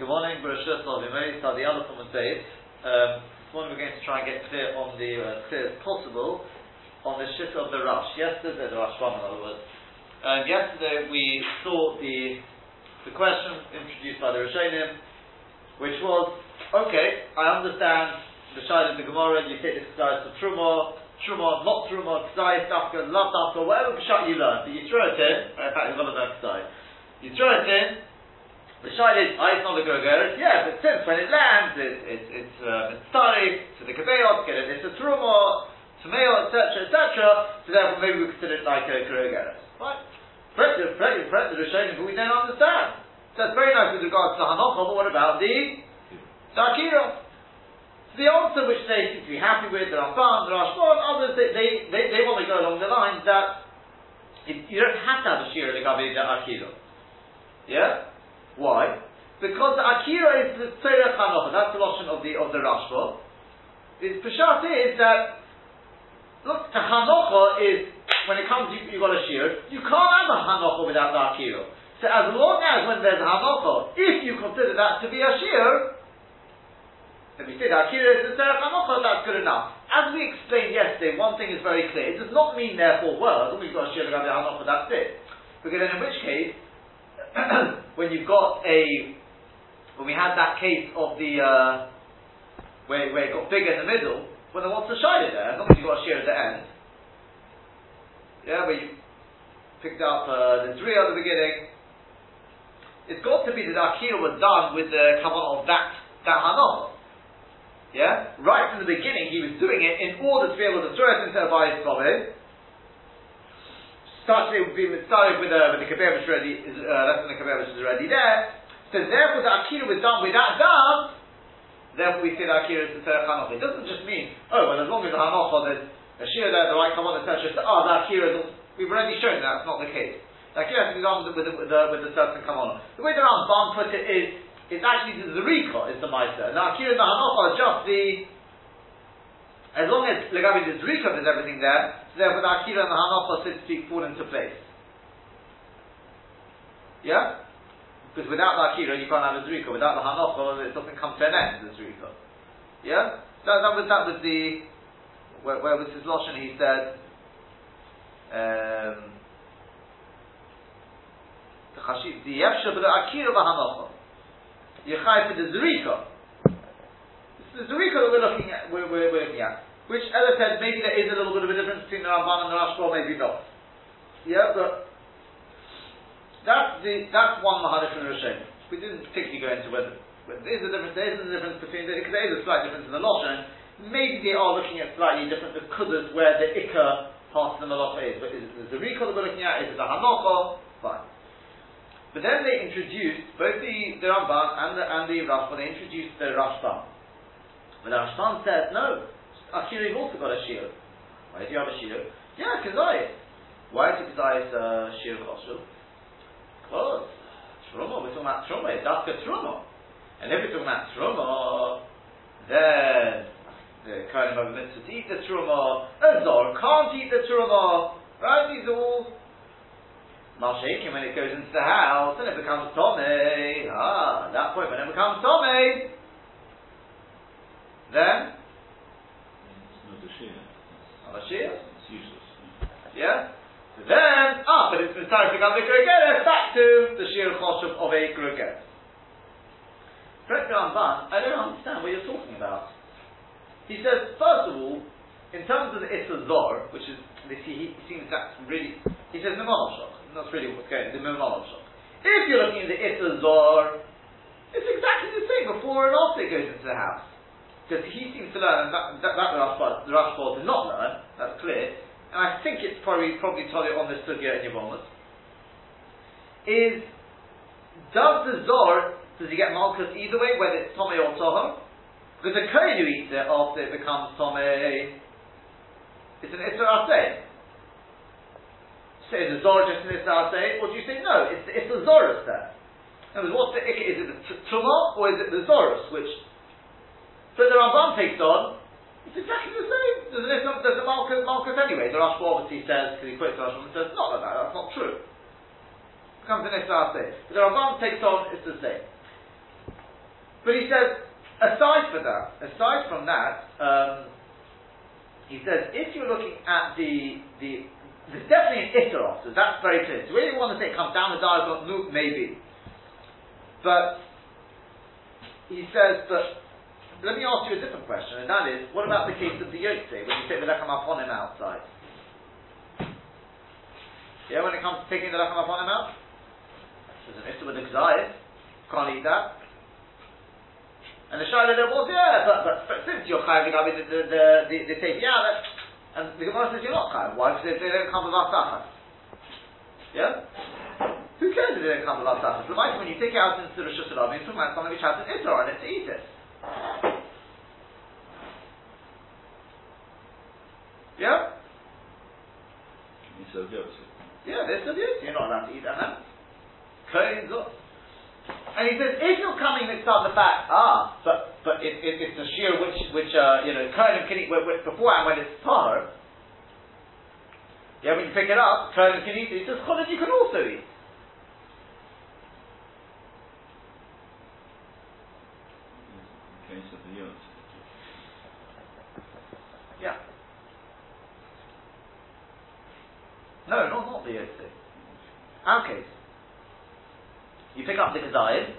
Good morning, Bereshit Salvimei, the other from Beis. Um This morning we're going to try and get clear on the, uh, clear as possible, on the shit of the Rush. Yesterday, the Rush one in other words. Um, yesterday we saw the, the question introduced by the Rishonim, which was, okay, I understand the Shai of the Gemara, you take this Ksai for Truma, Truma, not Truma, Ksai, Dafka, Love Dafka, whatever Pshat you learn, but you throw it in, in fact you've got to learn you throw it in, the shayla is, it's not a gregaris, yeah, but since when it lands, it, it, it's uh, it's starry to the kabeot, get it, it's a trumo, tomeo, etc., etc., so therefore maybe we consider it like a gregaris. Right? The fret the Rishonim, but we don't understand. So that's very nice with regards to Hanocha, but what about the Dakira? So the answer which they seem to be happy with, the Ramban, the Rashbon, others, they, they, they, they want to go along the lines that it, you don't have to have a shira legabe the Akira. Yeah? Why? Because the Akira is the Tzorech Hanocha, that's the lotion of the of the Rashba. The Peshat is that look, the Hanocha is when it comes you you got a shear, you can't have a Hanocha without the Akira. So as long as when there's a Hanocha, if you consider that to be a shear, if you say the Akira is the Tzorech Hanocha, that's good enough. As we explained yesterday, one thing is very clear. It does not mean therefore, well, you've got a shear the Hanocha, that's it. Because then in which case, when you've got a, when we had that case of the, uh, where, where it got bigger in the middle, well then what's the shine there? As long you've got a shear at the end. Yeah, but you picked up uh, the three at the beginning. It's got to be that Akira was done with the kavan of that, that hanoch. Yeah? Right from the beginning, he was doing it in order to be able to throw it into a bias it such it would be started with, uh, with the which already is uh, less than the which is already there. So therefore the akira was done with that done. Therefore we say the akira is the hanocha. It doesn't just mean oh well as long as the hanocha there's a shir there the right on etc. So, oh the akira we've already shown that's not the case. The akira has to be done with the with the, with the certain on. The way the Rambam put it is it's actually the zerika is the meister. And the akira and the hanocha are just the as long as legabi the zrika there's everything there, so therefore the akira and the hanacha, so to speak, fall into place. Yeah? Because without the akira you can't have a zrika. Without the hanacha it doesn't come to an end, the zrika. Yeah? That, that was that was the where, where was his lotion? He said um, the yefsha but the akira the v'hanacha. Yechai for the zrika. The Zurika that we're looking at, we're, we're, looking at, which, I said, maybe there is a little bit of a difference between the Ramban and the Rashba, maybe not. Yeah, but that's the that's one Mahadif and Rishem. We didn't particularly go into whether, whether there is a difference. There is a difference between the, there is a slight difference in the Loshen. Maybe they are looking at slightly different the where the ikka part of the malacha is. But is it the Zurika that we're looking at? Is it the Hanocha? Fine. But then they introduced both the, the Ramban and the and the Rashba. They introduced the Rashbam. But Rashbam says, no, Akira, you've also got a shield. Why do you have a shield? Yeah, Kazayis. Why is Kazayis uh, shield choshev? Because Truma, we're talking about Truma, it's Dafka Truma. And if we're talking about Truma, then the kind of mitzvah to eat the Truma, a Zor can't eat the Truma, right? These are all Malshaking when it goes into the house and it becomes Tome. Ah, at that point when it becomes Tome, then? It's not a shear. Not a? It's useless. Yeah? So then, ah, but it's to become the Gregeres, back to the sheer choshev of a Gregeres. Correct Ramban, I don't understand what you're talking about. He says, first of all, in terms of the Issa which is, he, he seems that's really, he says Mimonov Shok. That's really what's going the Mimonov Shok. If you're looking at the Issa it's exactly the same before and after it goes into the house because he seems to learn, and that, that, that the Rashba, the did not learn, that's clear, and I think it's probably, probably it on this Sugya in your Yevomot, is, does the Zor, does he get Malchus either way, whether it's Tomei or Toho? Because the Kohen who eats it after it becomes Tomei, it's an Isra Aseh. Say the Zor just an Isra or do you say no, it's, the Zorus there? In other words, what's the, is it the Tumah, or is it the Zorus, which so the Ramban takes on, it's exactly the same. There's, there's, a, Malchus, Malchus anyway. The Rashba obviously says, because he quotes the Rashba, and says, not like that, that's not true. It comes in Esrase. But the Ramban takes on, it's the same. But he says, aside from that, aside from that, um, he says if you're looking at the the there's definitely an iteros, so that's very clear. So whether you want to say it comes down the no, maybe. But he says, but let me ask you a different question, and that is, what about the case of the yotze, when you take the lechem upon him outside? Yeah, when it comes to taking the lechem upon him out? There's an issue with the gzayis, can't eat that. And the shaila there was, yeah, but, but, but since you're chayav the, the, the, the, the taking out, that, and the Gemara says you're not chayav. Why? Because they, don't come with asachas. Yeah? Who cares if they don't come with asachas? The when you take it out into the Rosh Hashanah, you're talking about something which has an itar on it to eat it. Yeah? It's obvious. Yeah, they're still good. You're not allowed to eat that now. Kohen's And he says, if you're coming and start the back, ah, but but it, it, it's a shear which which uh, you know Kohen can eat beforehand when it's tahor. Yeah, when you pick it up, Kohen can eat. it. He says, Chodesh you can also eat. No, not, the Yotze. Our case. You pick up the Kazayim.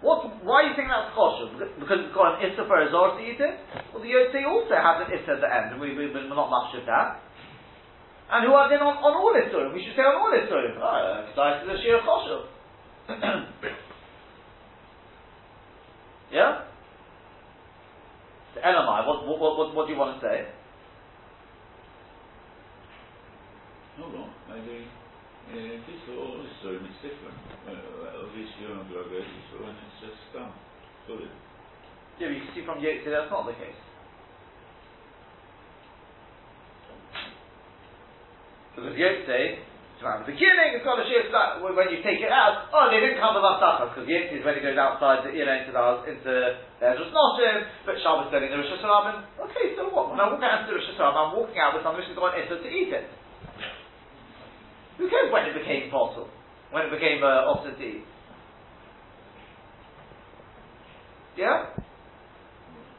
What, why do you think that's kosher? Because it's got an Issa for Azor to eat it? Well, the Yotze also has an Issa at the end, we, we, we're not much of that. And who are then on, on all Isurim? We should say on all Isurim. Oh, Kazayim is a Shir kosher. yeah? So Elamai, what, what, what, what do you want to say? No, no. Maybe uh, this all is so it's different. Uh, this you don't go this when it's just done. Sorry. Yeah, but you can see from Yotze that's not the case. Because Yotze, at the beginning, it's got a sheer when you take it out, oh, they didn't come with Asachas, because Yotze is when it goes outside, the, you know, into the, into there's just not but Shabbos selling the Rosh Hashanah, okay, so what? When I walk out into the Rosh Hashanah, I'm walking out with something which has got an to eat it. Who cares when it became possible? When it became uh, obsolete? Yeah?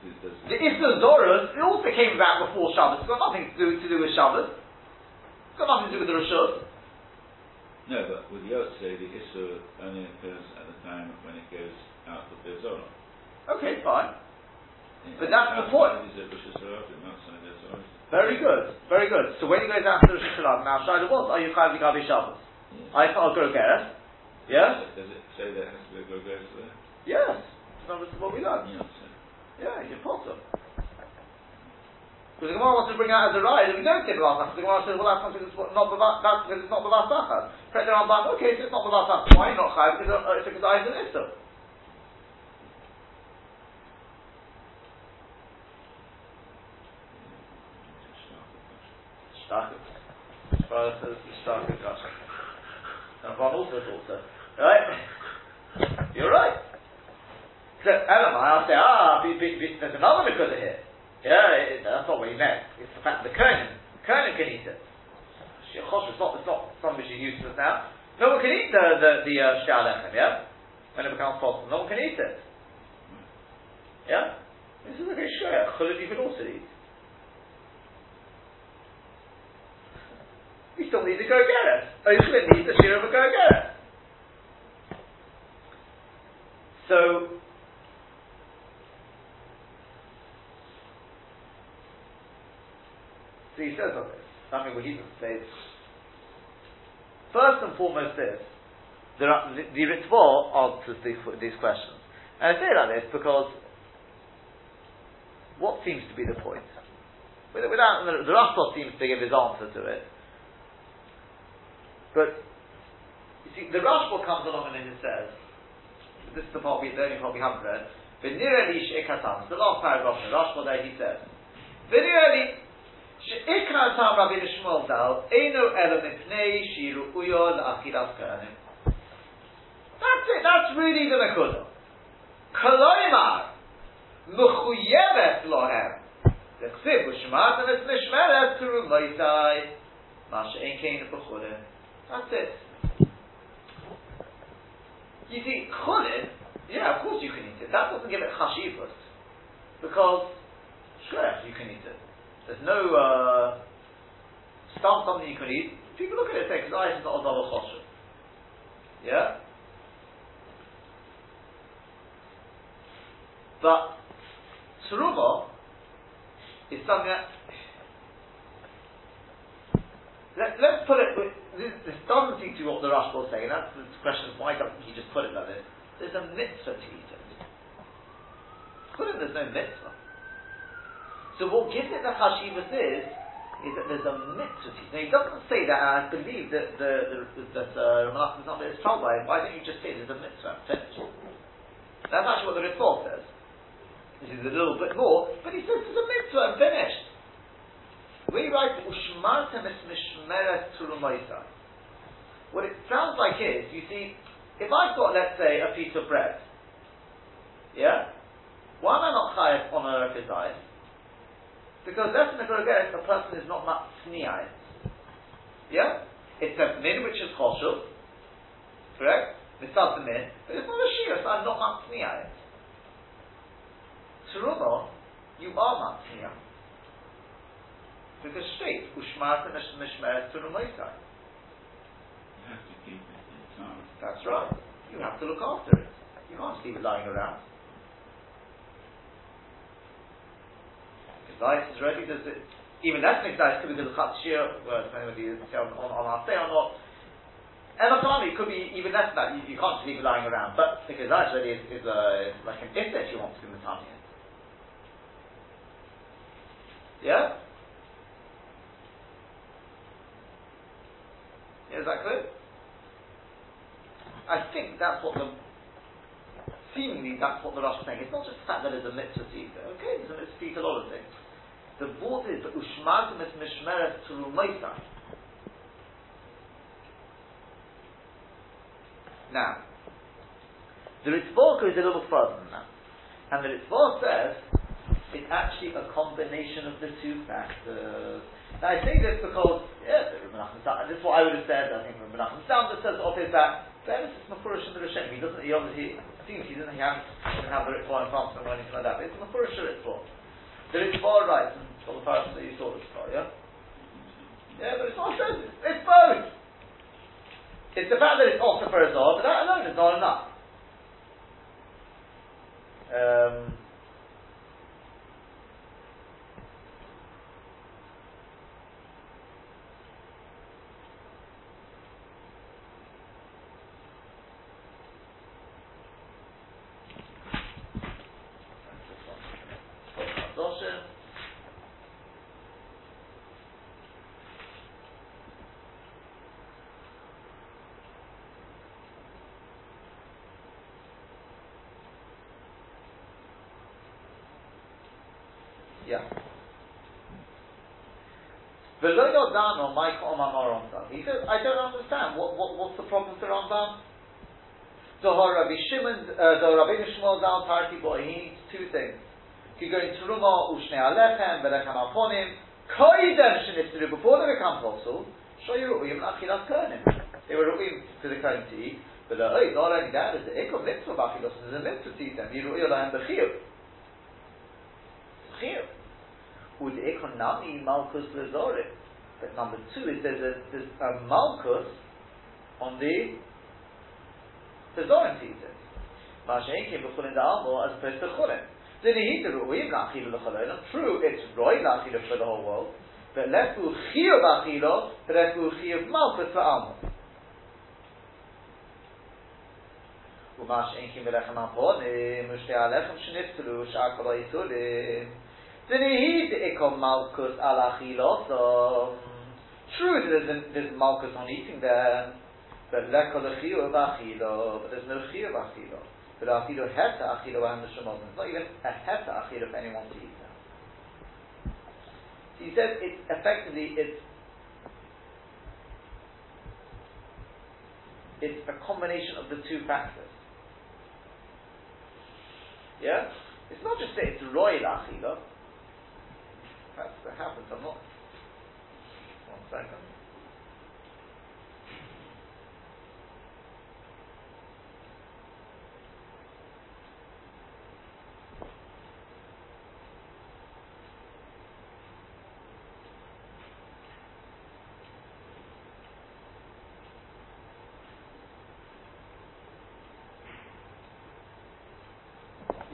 The Issa Zoras, it also came about before Shabbos. It's got nothing to do, to do with Shabbos. It's got nothing to do with the Rishus. No, but with Yotze, the Issa only occurs at the time when it goes out of the Zorah. Okay, fine. Yeah. But that's the point. Very good, very good. So when he goes out to Rosh Hashanah, now Shaila was, are you Chayav Gabi Shabbos? I thought go get Yeah? Does it say there has to go there? Yes. This is what we learned. Yeah, yeah you can put. Because the Gemara wants to bring out as a ride, and we don't say Bavas Sachas. The Gemara says, well, that's because it's not Bavas, that's because it's not Bavas Sachas. Okay, so it's not Bavas Sachas. Why not Chayav? Because it's because I is an Issa. Father says starke kasha. And Ron also thought so. Right? You're right. So, Elamai, I'll say, ah, be, be, be, there's another Nakuda here. Yeah, it, that's not what he meant. It's the fact that the Kohen, Kohen can eat it. Shechosh, it's not, it's not something which is useless now. No one can eat the, the, the uh, Sha'alechem, yeah? When it becomes possible. No one can eat it. Yeah? This is a very sure. Chulin you can also eat. You still need to go get it. Oh, Oichlin needs a shear of a go get it. So, so he says on this. Mean, what he says. First and foremost, this the, the, the Ritva answers these, these questions, and I say like this because what seems to be the point? Without the, the Rashba seems to give his answer to it. But you see, the Rashba comes along and it says, this is the part we, the only part we haven't read. V'nireli she'ikatam. The last paragraph in the Rashba there he says, V'nireli she'ikatam Rabbi Shmuel Dal eino elo mipnei shiru uyo la'achilas kahanim. That's it. That's really the nakuda. Koloimar mechuyevet lohem. The chsiv u'shmat and it's nishmeret to rumoitai. Masha ein kein b'chulim. That's it. You see, chulin, Yeah, of course you can eat it. That doesn't give it chashivus. Because, sure, you can eat it. There's no, uh, stump something you can eat. People look at it and say, because is not a dollar choshev. Yeah? But, Suruma is something that let, us put it with, this, this, doesn't seem to be what the Rashba is saying, that's the question why doesn't he just put it like this? There's a mitzvah to eat it. Put it, there's no mitzvah. So what gives it the chashivas is, is that there's a mitzvah to eat. Now he doesn't say that, I believe that the, the that uh, Ramanach is not his trouble by Why don't you just say there's a mitzvah? Finish. That's actually what the Ritva says. This is a little bit more, but he says there's a mitzvah and finished. We write Ushmartem es mishmeret turumoisai. What it sounds like is, you see, if I've got, let's say, a piece of bread, yeah, why am I not chayav on a rekazai? Because less than a person is not matzniai. Yeah, it's a min which is choshev, correct? Mitzvah min, but it's not a shir, so I'm not matzniai. Teruma, you are matzniai. Because straight, ushmarta mishmeret turumoisai. You have to keep it in. That's right. You have to look after it. You can't leave it lying around. If ice is ready, does it? Even that makes ice could be the chatzir, well, depending whether you say on, on, on our say or not. And economy could be even less than that. You, you can't just leave it lying around. But because ice ready is, is, uh, is like an if that you want to give the time. Yeah? Is that clear? I think that's what the seemingly that's what the Rosh is saying. It's not just the fact that it's a mitzvah to eat. Okay, there's a mitzvah to eat a lot of things. The word is the ushmartum is mishmeret turumaita. Now, the Ritva goes a little further than that. And the Ritva says it's actually a combination of the two factors. Now I say this because, yeah, this is what I would have said, I think Rabbi Nachman Stam says of his that, fairness is Mafurish in the he doesn't, he obviously, it seems he doesn't, hasn't, doesn't have the Ritva in him or anything like that, but it's Mafurish Ritva. The Ritva writes, and for the person that you saw the Ritva, yeah? Yeah, but it's not it's both! It's the fact that it's also for a but that alone is not enough. Um, V'lo yodano Michael Omamor Rambam. He says, I don't understand. What, what, what's the problem with the Rambam? Zohar Rabbi Shimon, uh, Zohar Rabbi Shmuel Zal Party Boy, he needs two things. He go into Truma, Ushne Alechem, Belechem Aponim, Koidem Shiniftiru, before they become apostle, show you Ru'im Achilas Kohanim. They were Ru'im to the Kohen to eat, but uh, not only that, there's a Ekom Mitzvah Bachilos, there's a Mitzvah to eat them, Yiru'im Lahem Bechiyuv. Chiyuv Ud ekonami malchus lezorim. But number two is there's a, there's a malchus on the tezorim pieces. Masha'inkim b'chulin da'almo as opposed to chulin. True, it's roy la'achilo for the whole world, but lefu chiyuv achilo, but lefu chiyuv malchus for almo. ומה שאין כי מלחם הפונים, ושתי הלחם שנפטרו, שעה כל malchus True, there's, there's malchus on eating them, but lekol achilo but there's no chiyuv achilo. But achilo heta achilo v'hamishomot. It's not even a heta achilo for anyone to eat them. So he says it effectively it's it's a combination of the two factors. Yeah, it's not just that it's royal achilo. That's that happens I'm not. One second.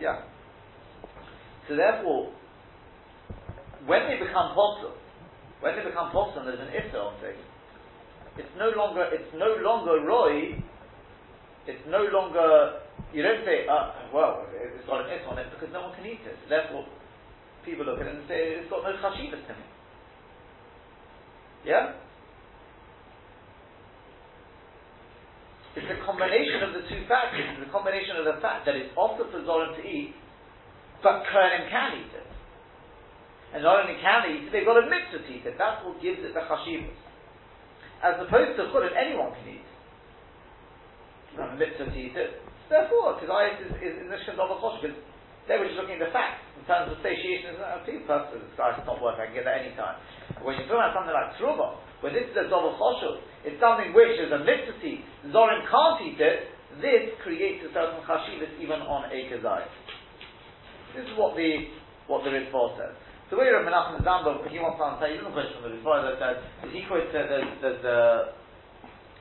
Yeah. So therefore, when they become possible, when they become possible, there's an issa on things. It's no longer. It's no longer roy. It's no longer. You don't say, uh, well, it's got an issa on it because no one can eat it. Therefore, people look at it and say it's got no chashivas to me. Yeah. It's a combination of the two factors. It's a combination of the fact that it's also for Zoran to eat, but Kernim can eat it. And not only can they eat it, they've got a mitzvah to eat it. That's what gives it the chashivas. As opposed to chulin, anyone can eat. Have a mitzvah to eat it. Therefore, because I is, is, is Nishkan because they were just looking at the facts in terms of satiation. People, personally, this guy's not worth I can get that any time. When you're talking about something like truma, where this is a double choshev, it's something which is a mitzvah Zorim can't eat it, this creates a certain chashivas even on a. This is what the what the Ritva says. So where Rav Menachem Ziemba, he wants to answer, he doesn't question the Ritva, that says, he quotes uh, there's, there's uh,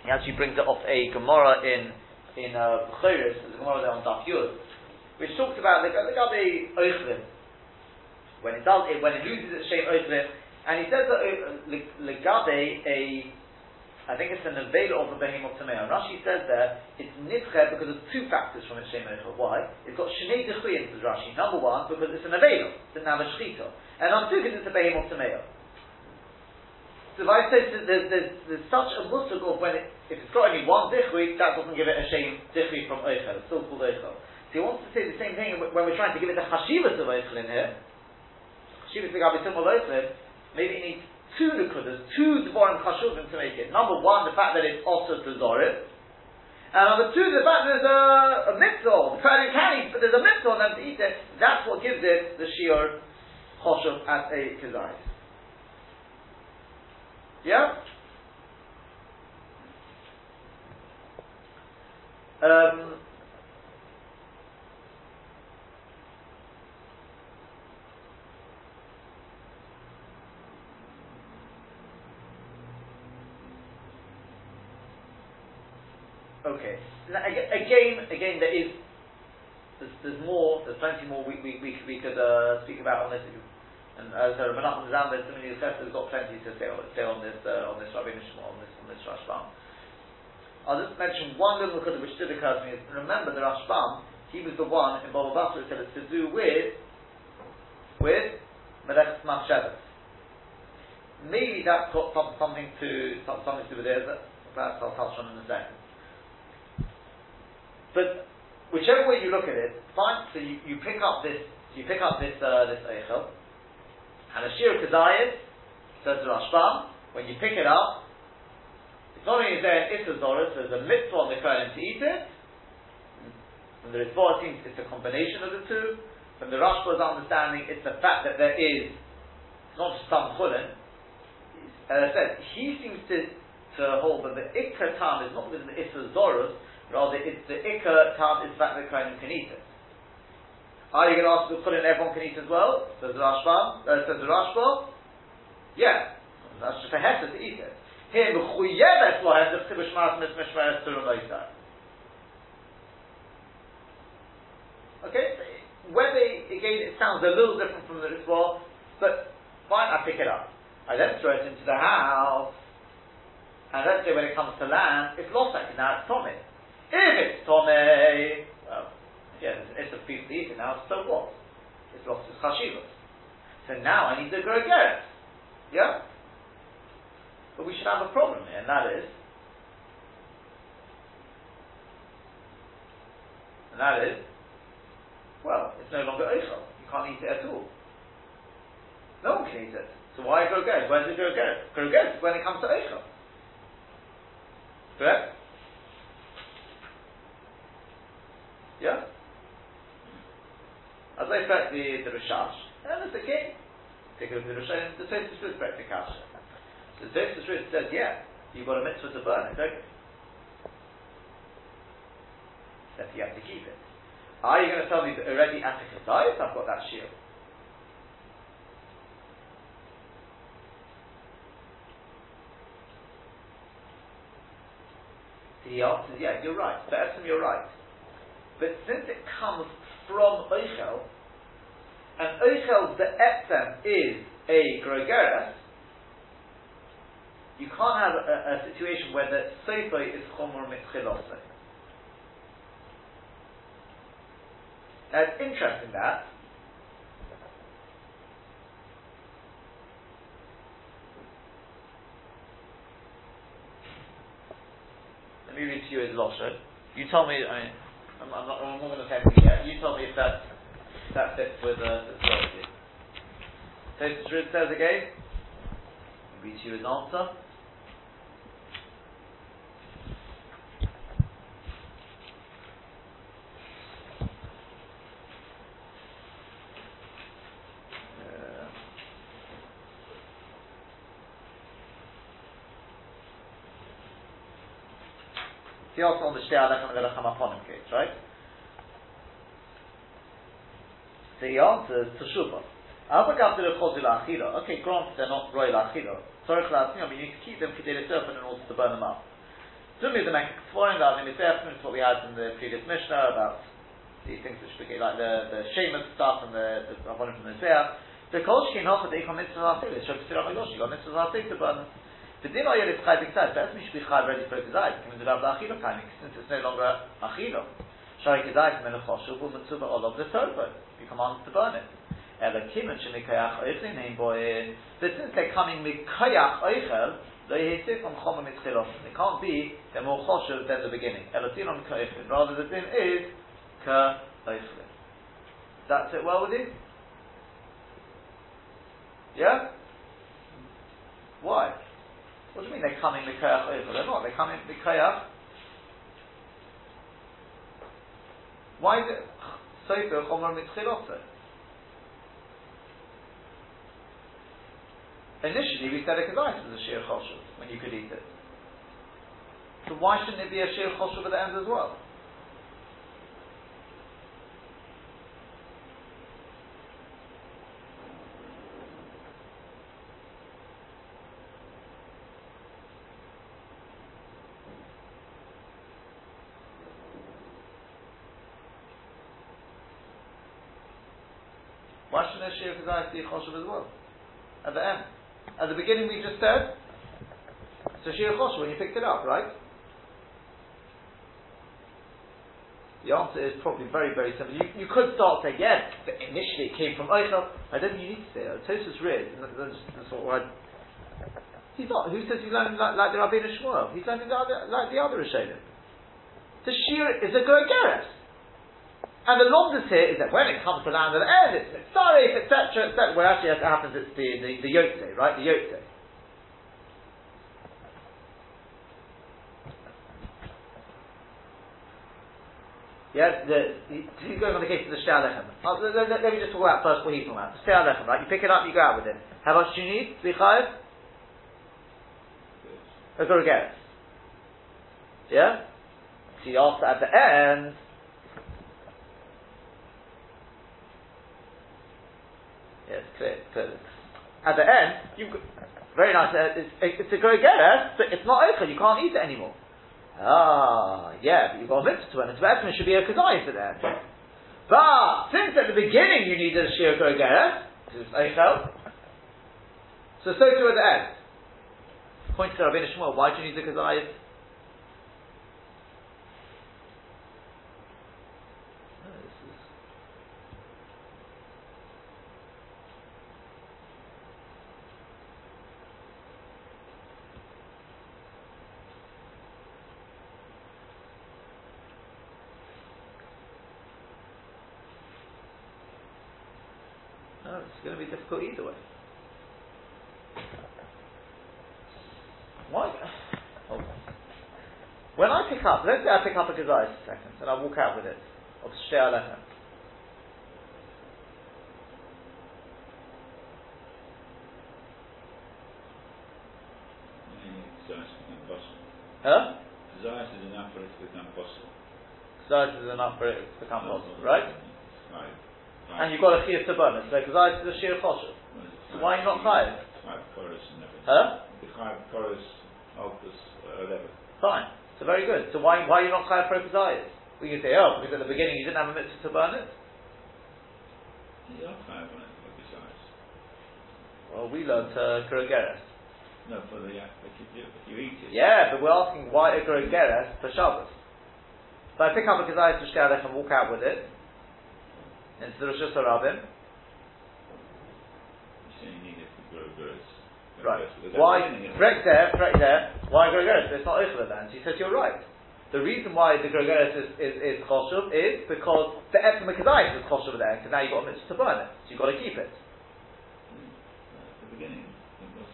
he actually brings it off a Gemara in in uh, there's a Gemara there on Daf Yud, which talks about the, the Gabi Oichlim. When it does when it loses its shape Oichlim, and he says that uh, Legabe a I think it's an avail of a behemoth tamei. Rashi says there, it's nitche because of two factors from its shemoichel. Why? It's got shnei dechriyim, says Rashi. Number one, because it's an avail, it's a navashchito. And two, because it's a behemoth tamei. So if I say there's, there's, there's such a musuk of when it, if it's got only one dichri, that doesn't give it a shame dichri from oichel. It's still called oichel. So he wants to say the same thing when we're trying to give it the chashivas of oichel in here. Chashivas of oichel, maybe it needs two nukudas, two dvorim chashuvim to make it. Number one, the fact that it's also to zorim. And number two, the fact that there's a, a mitzvah, the Kohen can eat, but there's a mitzvah on them to eat it. That's what gives it the shiur choshuv as a kizayis. Yeah? Um, Okay. Again, again, there is there's, there's more. There's plenty more we we, we, we could uh, speak about on this. And uh, Menachem Ziemba, some of the has got plenty to say, say on this uh, on this Rabbi Nishma, on this on this Rashbam. I'll just mention one little nukah which did occur to me. Remember the Rashbam, he was the one in Baba Basra said it's to do with with Melech Machshavas. Maybe that's got some, something to something to do with it. Perhaps I'll touch on in a second. But whichever way you look at it, fine. So you, you pick up this you pick up this uh, this eichel, and a shir kazayis says the Rashbam. When you pick it up, it's not only there an issur there's a mitzvah on the kohen to eat it. From the Ritva, seems it's a combination of the two. From the Rashba's understanding, it's the fact that there is not just some chulin. As I said, he seems to, to hold that the ikka tam is not within the issur Rather, it's the ikka tam is the fact that Kohanim can eat it. Are you going to ask the Chulin everyone can eat as well? Says the Rashbam. Uh, says the Rashba. Yeah. That's just a hesed to eat it. Here, Mechuyeves lo hesed chibush mas mishmeres turumoisai. Okay, when they again it sounds a little different from the ritual, but fine, I pick it up. I then throw it into the house, and let's say when it comes to land, it's lost now it's Tommy. If it's Tomei, well, yeah, it's a piece to eat it now, so what? It's lost its chashivas. So now I need to grow carrots. Yeah? But we should have a problem here, and that is, and that is, well, it's no longer oichel. You can't eat it at all. No one can eat it. So why grow goats? Where does it grow goats? Grow goats when it comes to oichel. Correct? Yeah? As I said, the, the Rishash, and it's okay. At the Rishash, the Tosfos Rus back to Kasha. The Tosfos Rus says, yeah, you've got a mitzvah to burn it, don't you? That you have to keep it. Are you going to tell me that already at the Kesayis I've got that shield? The answer is, yeah, you're right. Esam, you're right. But since it comes from Oichel, and Oichel the Etzem is a Grogeres, you can't have a, a situation where the Sofa is Chomor Mitzchilose. Now it's interesting that Let me read to you his Losher. You tell me, I mean, I'm, I'm not, I'm not going to say anything yet. You tell me if that, that fits with uh, the story. So it says again, read you his answer. He also on the Shtei Alechem Velechem Aponim case, right? So he answers Teshuvah. Okay, granted they're not royal achila. Sorry, class, you know, you need to keep them for daily surfing in order to burn them up. Zumi the Mekik Tzvorim, the Alim what we had in the previous Mishnah about these things which became like the, the Shemus stuff and the, the Avonim from the Zeh. The Kol Shkin Hocha, they come mitzvah Hasik, they show Pesirah Magosh, you got mitzvah Hasik to burn them. The din oil is chai b'kzai. That's should be chai ready for a kzai. Because it's kind since it's no longer achilo. Shari kzai from melechoshu bu mitzuva olav the tovo. You command to burn it. Ela kimen shemikayach oichlin name boy. But since they're coming mikayach oichel, they can't be they're more choshev than the beginning. Ela ka'ichlin. Rather the din is ka oichlin. That's it well with you? Yeah? Why? What do you mean they're coming Mikayach over? They're not, they're coming Mikayach. Why is it Sofer Chomer? Initially we said a Kedais was a Shir Choshev when you could eat it. So why shouldn't it be a Shir Choshev at the end as well? Shir Kazayas be a Choshev as well. At the end. At the beginning we just said, so Shir Choshev when you picked it up, right? The answer is probably very, very simple. You, you could start saying, yes, but initially it came from Eichel. I don't think you need to say that. Tosus read. That's, that's what I. He's not. Who says he's learning like, like the Rabbeinu Shmuel? He's learning like the, other Rishonim. The Shir is a Gergeres. And the longest here is that when it comes to land of the end, it's mitzaref, etc., etc. Well, actually, it happens, it's the, the, the yotze, right? The yotze. Yeah, the, he's going on the case of the Sha'alechem. Uh, let, let, let, me just talk about first what he's talking about. The Sha'alechem, right? You pick it up, you go out with it. How much do you need? Three chayev? To get Yeah? So you ask at the end, Clear. At the end, you very nice. Uh, it's, it's a go-getter, but it's not open. You can't eat it anymore. Ah, yeah, but you've got a mitzvah to it. Mitzvah estimate should be a kazayis at the end. But since at the beginning you needed a shir go-getter, because it's eichel, so so too at the end. Point to Rabbi Shmuel, why do you need the kazayis? It's going to be difficult either way. Why? Oh. When I pick up, let's say I pick up a gazais a second, and I walk out with it, of Shea Lechem. Huh? Zayas is enough for it to become possible. Zayas is enough for it to become possible, right? Right. And you've got a chiyuv to burn it. So because I the sheer choshev. So why are you not chayiv? Huh? Uh, 11. Fine. So very good. So why why are you not chayiv for a We can say, oh, because at the beginning you didn't have a mitzvah to burn it. You're five on it, his. Well, we learned uh, Kurogeres. No, for the act, but you, you, you eat it. Yeah, but we're asking why a Kurogeres for Shabbos. So I pick up a Kazayas Mishkadech and walk out with it into the Rosh Hashanah You need to grow. Right. Why? Correct there, correct there. Why Gregoris? It's not Eichel then. She says you're right. The reason why the Gregoris is, is, is choshev is because the Etzem Kedai is choshev there, because now you've got a mitzvah to burn it. So you've got to keep it. Hmm. At the beginning, it was,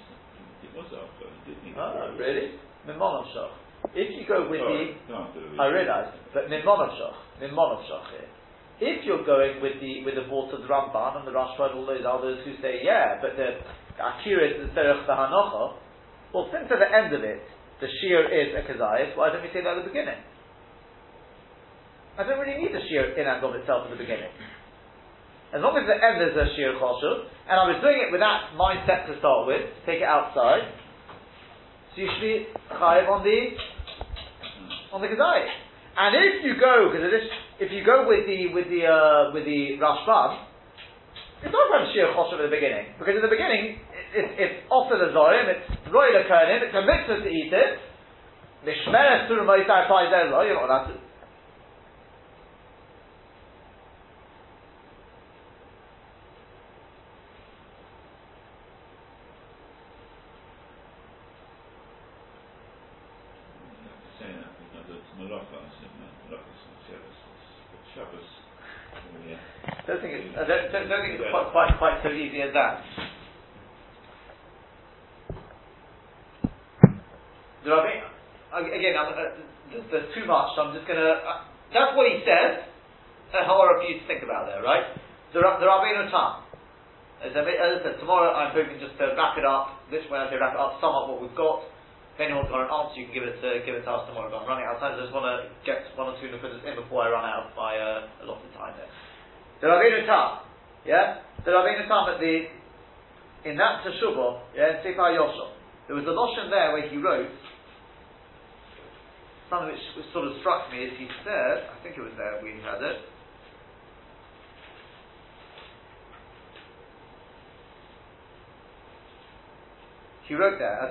it was after. It did need Oh, to ah, really? If you go with Sorry, the, no, after the I realise, but Mimon Shach, Mimon here. If you're going with the with the thoughts of the Ramban and the Rashba and all those others who say, yeah, but the Akira is the Derech the Hanocha, well, since at the end of it, the shear is a kazayas, why don't we say that at the beginning? I don't really need the shear in and of itself at the beginning. As long as the end there's a shear choshev, and I was doing it with that mindset to start with, take it outside, so you should be chayiv on the on the kazayas. And if you go, because if you go with the with the uh, with the Rashbam, it does have sheer choshev at the beginning because in the beginning it, it, it's often a zorim, it's royal kernim, it's a mitzvah to eat it. The shmeres through moisai applies there, you're not allowed to. It's it? Morocco's and Shabbos. Don't think it's, I don't, don't, don't think it's quite, quite quite so easy as that. Do I mean? Again, I'm, uh, there's, too much, so I'm just going to. Uh, that's what he says. A horror for you to think about there, right? The the Rabbeinu Tam. As I, said, tomorrow I'm hoping just to wrap it up. This when I say wrap it up, sum up what we've got. If anyone's got an answer, you can give it to give it to us tomorrow. But I'm running out of time. so I just want to get one or two nukudas in before I run out of my uh, allotted time there. The Rabbeinu Tam, yeah, the Rabbeinu Tam at the in that Teshuvah, yeah, Sefer HaYashar, there was a lotion there where he wrote something which, sort of struck me as he said. I think it was there we had it. He wrote there as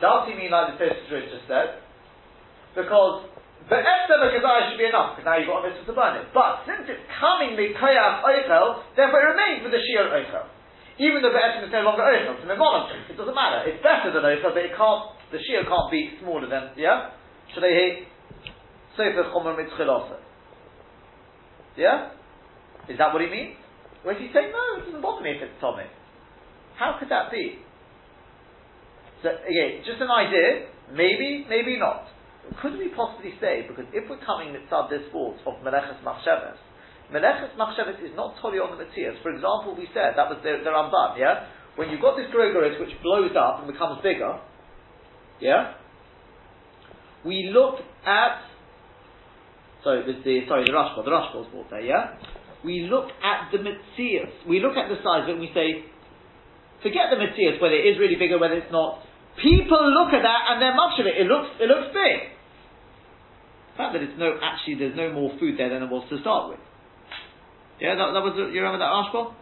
Does he mean like the Tosfos just said? Because the Esther Kazai should be enough, because now you've got a mitzvah to burn it. But since it's coming the Koyach Oichel, therefore it remains with the Shir Oichel. Even though the Esther is no longer Oichel, it's an involuntary, it doesn't matter. It's better than Oichel, but it can't, the Shir can't be smaller than, yeah? Should they hit Sefer Chomer Mitzchilasa? Yeah? Is that what he means? Or is he saying, no, it doesn't bother me if it's Tommy? How could that be? So again, just an idea. Maybe, maybe not. Could we possibly say because if we're coming mitzad this fault of meleches machshavas, meleches machshavas is not totally on the Matthias. For example, we said that was the, the Ramban. Yeah, when you've got this Gregoris which blows up and becomes bigger. Yeah, we look at. Sorry, was the sorry the Rashba. The Rashba was brought there. Yeah, we look at the Matthias. We look at the size of it and we say, forget the Matthias whether it is really bigger, whether it's not. People look at that and they're much of it. It looks, it looks big. The fact that it's no, actually there's no more food there than there was to start with. Yeah, that, that was, you remember that Ashbal?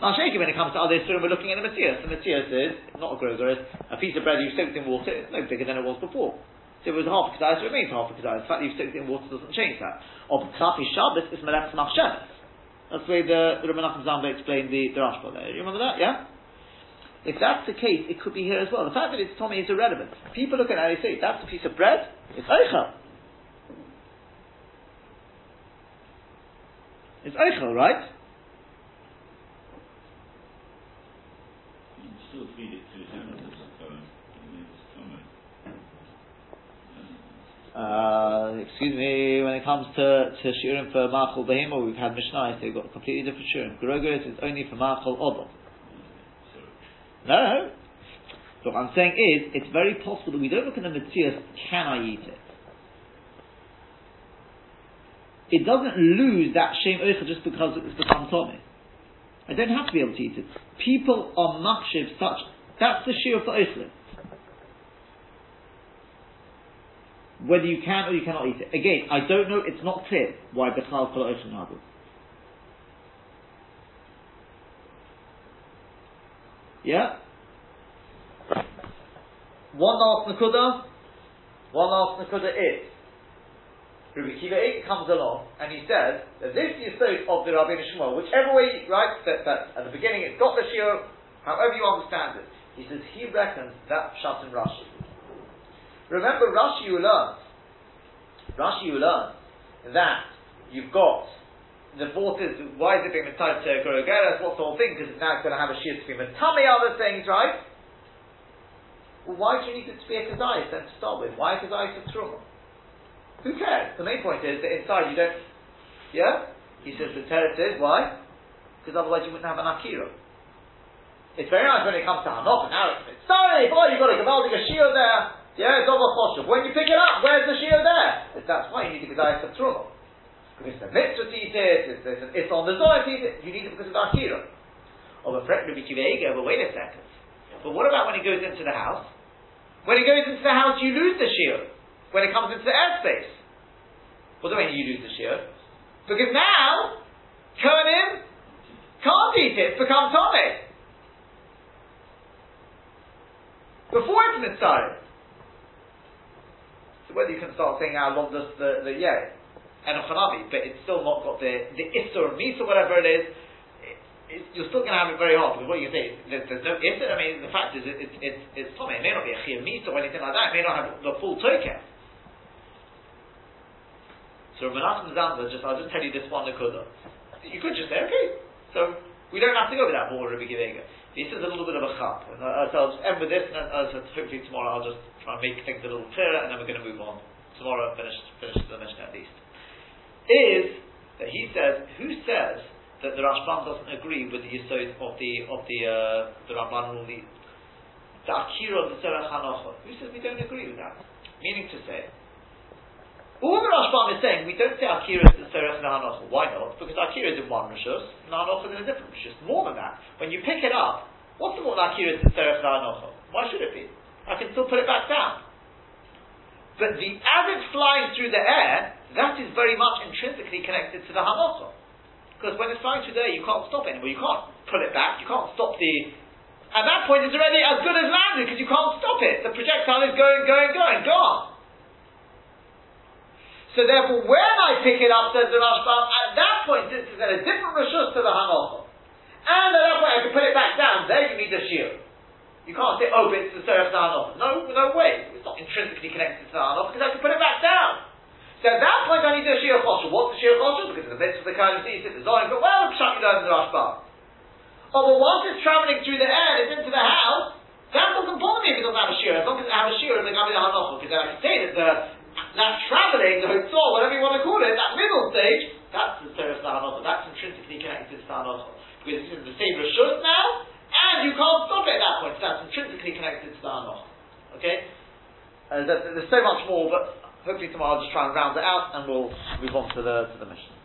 Now, shaking when it comes to other Yisurim, we're looking at the Matthias. The Matthias is, not a groger, is a piece of bread you soaked in water, it's no bigger than it was before. So it was half a kedai, it remains half a kedai. The fact that you've soaked it in water doesn't change that. Of Ksafi Shabbos is Melech Machshavas. That's the way the, the Rabbi Ziemba explained the, the Rashba there. You remember that, yeah? If that's the case, it could be here as well. The fact that it's Tommy is irrelevant. People look at it and they say, that's a piece of bread, it's Eichel. It's Eichel, right? You can still feed it to his animals, so it is. Uh, excuse me, when it comes to, to shiurim for Machal Behemo, we've had Mishnah, so we've got completely different shiurim. Gerogeres is only for Machal Odom. No. So what I'm saying is, it's very possible that we don't look at the Matthias, can I eat it? It doesn't lose that shame oicha just because it's become Tomei. I don't have to be able to eat it. People are machshiv such, that's the shiur for oichlim. whether you can or you cannot eat it. Again, I don't know, it's not clear why Bechal Kol Ocean Yeah? One last Nakuda, one last Nakuda is, Rabbi Kiva comes along and he says that this is the of the Rabbi Shmuel, whichever way writes that, that at the beginning it's got the shiur, however you understand it. He says he reckons that Shat in Rashi. Remember, Rashi you learn, Rashi you learn that you've got the fourth is why is it being tied to Grogeres? What's the whole thing? Because now it's going to have a shear to be Matami other things, right? Well, why do you need it to be a Kazayas then to start with? Why a Kazayas for Truma? Who cares? The main point is that inside you don't. Yeah? He says the teretz is why? Because otherwise you wouldn't have an Akira. It's very nice when it comes to Hanok now it's sorry, boy, you've got a Gavaldig Ashir there. Yeah, it's over. When you pick it up, where's the shiur there? That's why you need the gedayah of truma. It's a mitzvah it, it's, it's, on the zohar it, you need it because of akira. Or oh, the fret Kiva but wait a second. But what about when it goes into the house? When it goes into the house, you lose the shiur. When it comes into the airspace. What do I mean you lose the shiur? Because now, Kohanim can't eat it, it's become Tomei. Before it's mitzvah. So whether you can start saying how long does the, the yeah, Enochanavi, but it's still not got the, the Issa or Misa, whatever it is, it, you're still going to have it very hard because what you say, there's, there's no Issa, I mean, the fact is, it, it, it's, it's Tomei, it may not be a Chiyah Misa or anything like that, it may not have the full token. So Menachem Ziemba, just, I'll just tell you this one Nakuda. You could just say, okay, so we don't have to go with that more Rabbi Givega. This is a little bit of a chap. And uh, so I'll just end with this, and uh, so hopefully tomorrow I'll just try and make things a little clearer, and then we're going to move on. Tomorrow finish, finish the mission at least. Is that he says, who says that the Rashbam doesn't agree with the Yisod of the of the uh, the Ramban rule, the, Akira of the Zerach Hanocha? Who says we don't agree with that? Meaning to say, all the Rashbam is saying, we don't say Akira is the Serach Nahanocha. Why not? Because Akira is in one Rishus, Nahanocha is in a different Rishus. More than that, when you pick it up, what's the more Akira is the Serach Nahanocha? Why should it be? I can still put it back down. But the, as it's flying through the air, that is very much intrinsically connected to the Hanocha. Because when it's flying through the air, you can't stop it anymore. You can't pull it back. You can't stop the. At that point, it's already as good as landed because you can't stop it. The projectile is going, going, going, gone. So therefore, when I pick it up, says the Rashbam, at that point, this is at a different rishus to the Hanocha. And at that point, I can put it back down. There you need the shiur. You can't say, oh, but it's the Seraph Hanocha. No, no way. It's not intrinsically connected to the Hanocha because I can put it back down. So at that point, I need the shiur chosher. What's the shiur chosher? Because in the midst of the kind of sea, the zoning, but well, down in the Rashbam. Oh, but once it's traveling through the air, it's into the house, that doesn't bother me if it doesn't have a shiur. As long as it has a shiur, it's going to be the. Because then I can say that the that traveling, the hotzah, whatever you want to call it, that middle stage, that's the Teres Lahanocha. That's intrinsically connected to Lahanocha. Because it's in the same Rishus now, and you can't stop it at that point. That's intrinsically connected to the Lahanocha. Okay? Uh, there's so much more, but hopefully tomorrow I'll just try and round it out, and we'll move on to the, to the mission.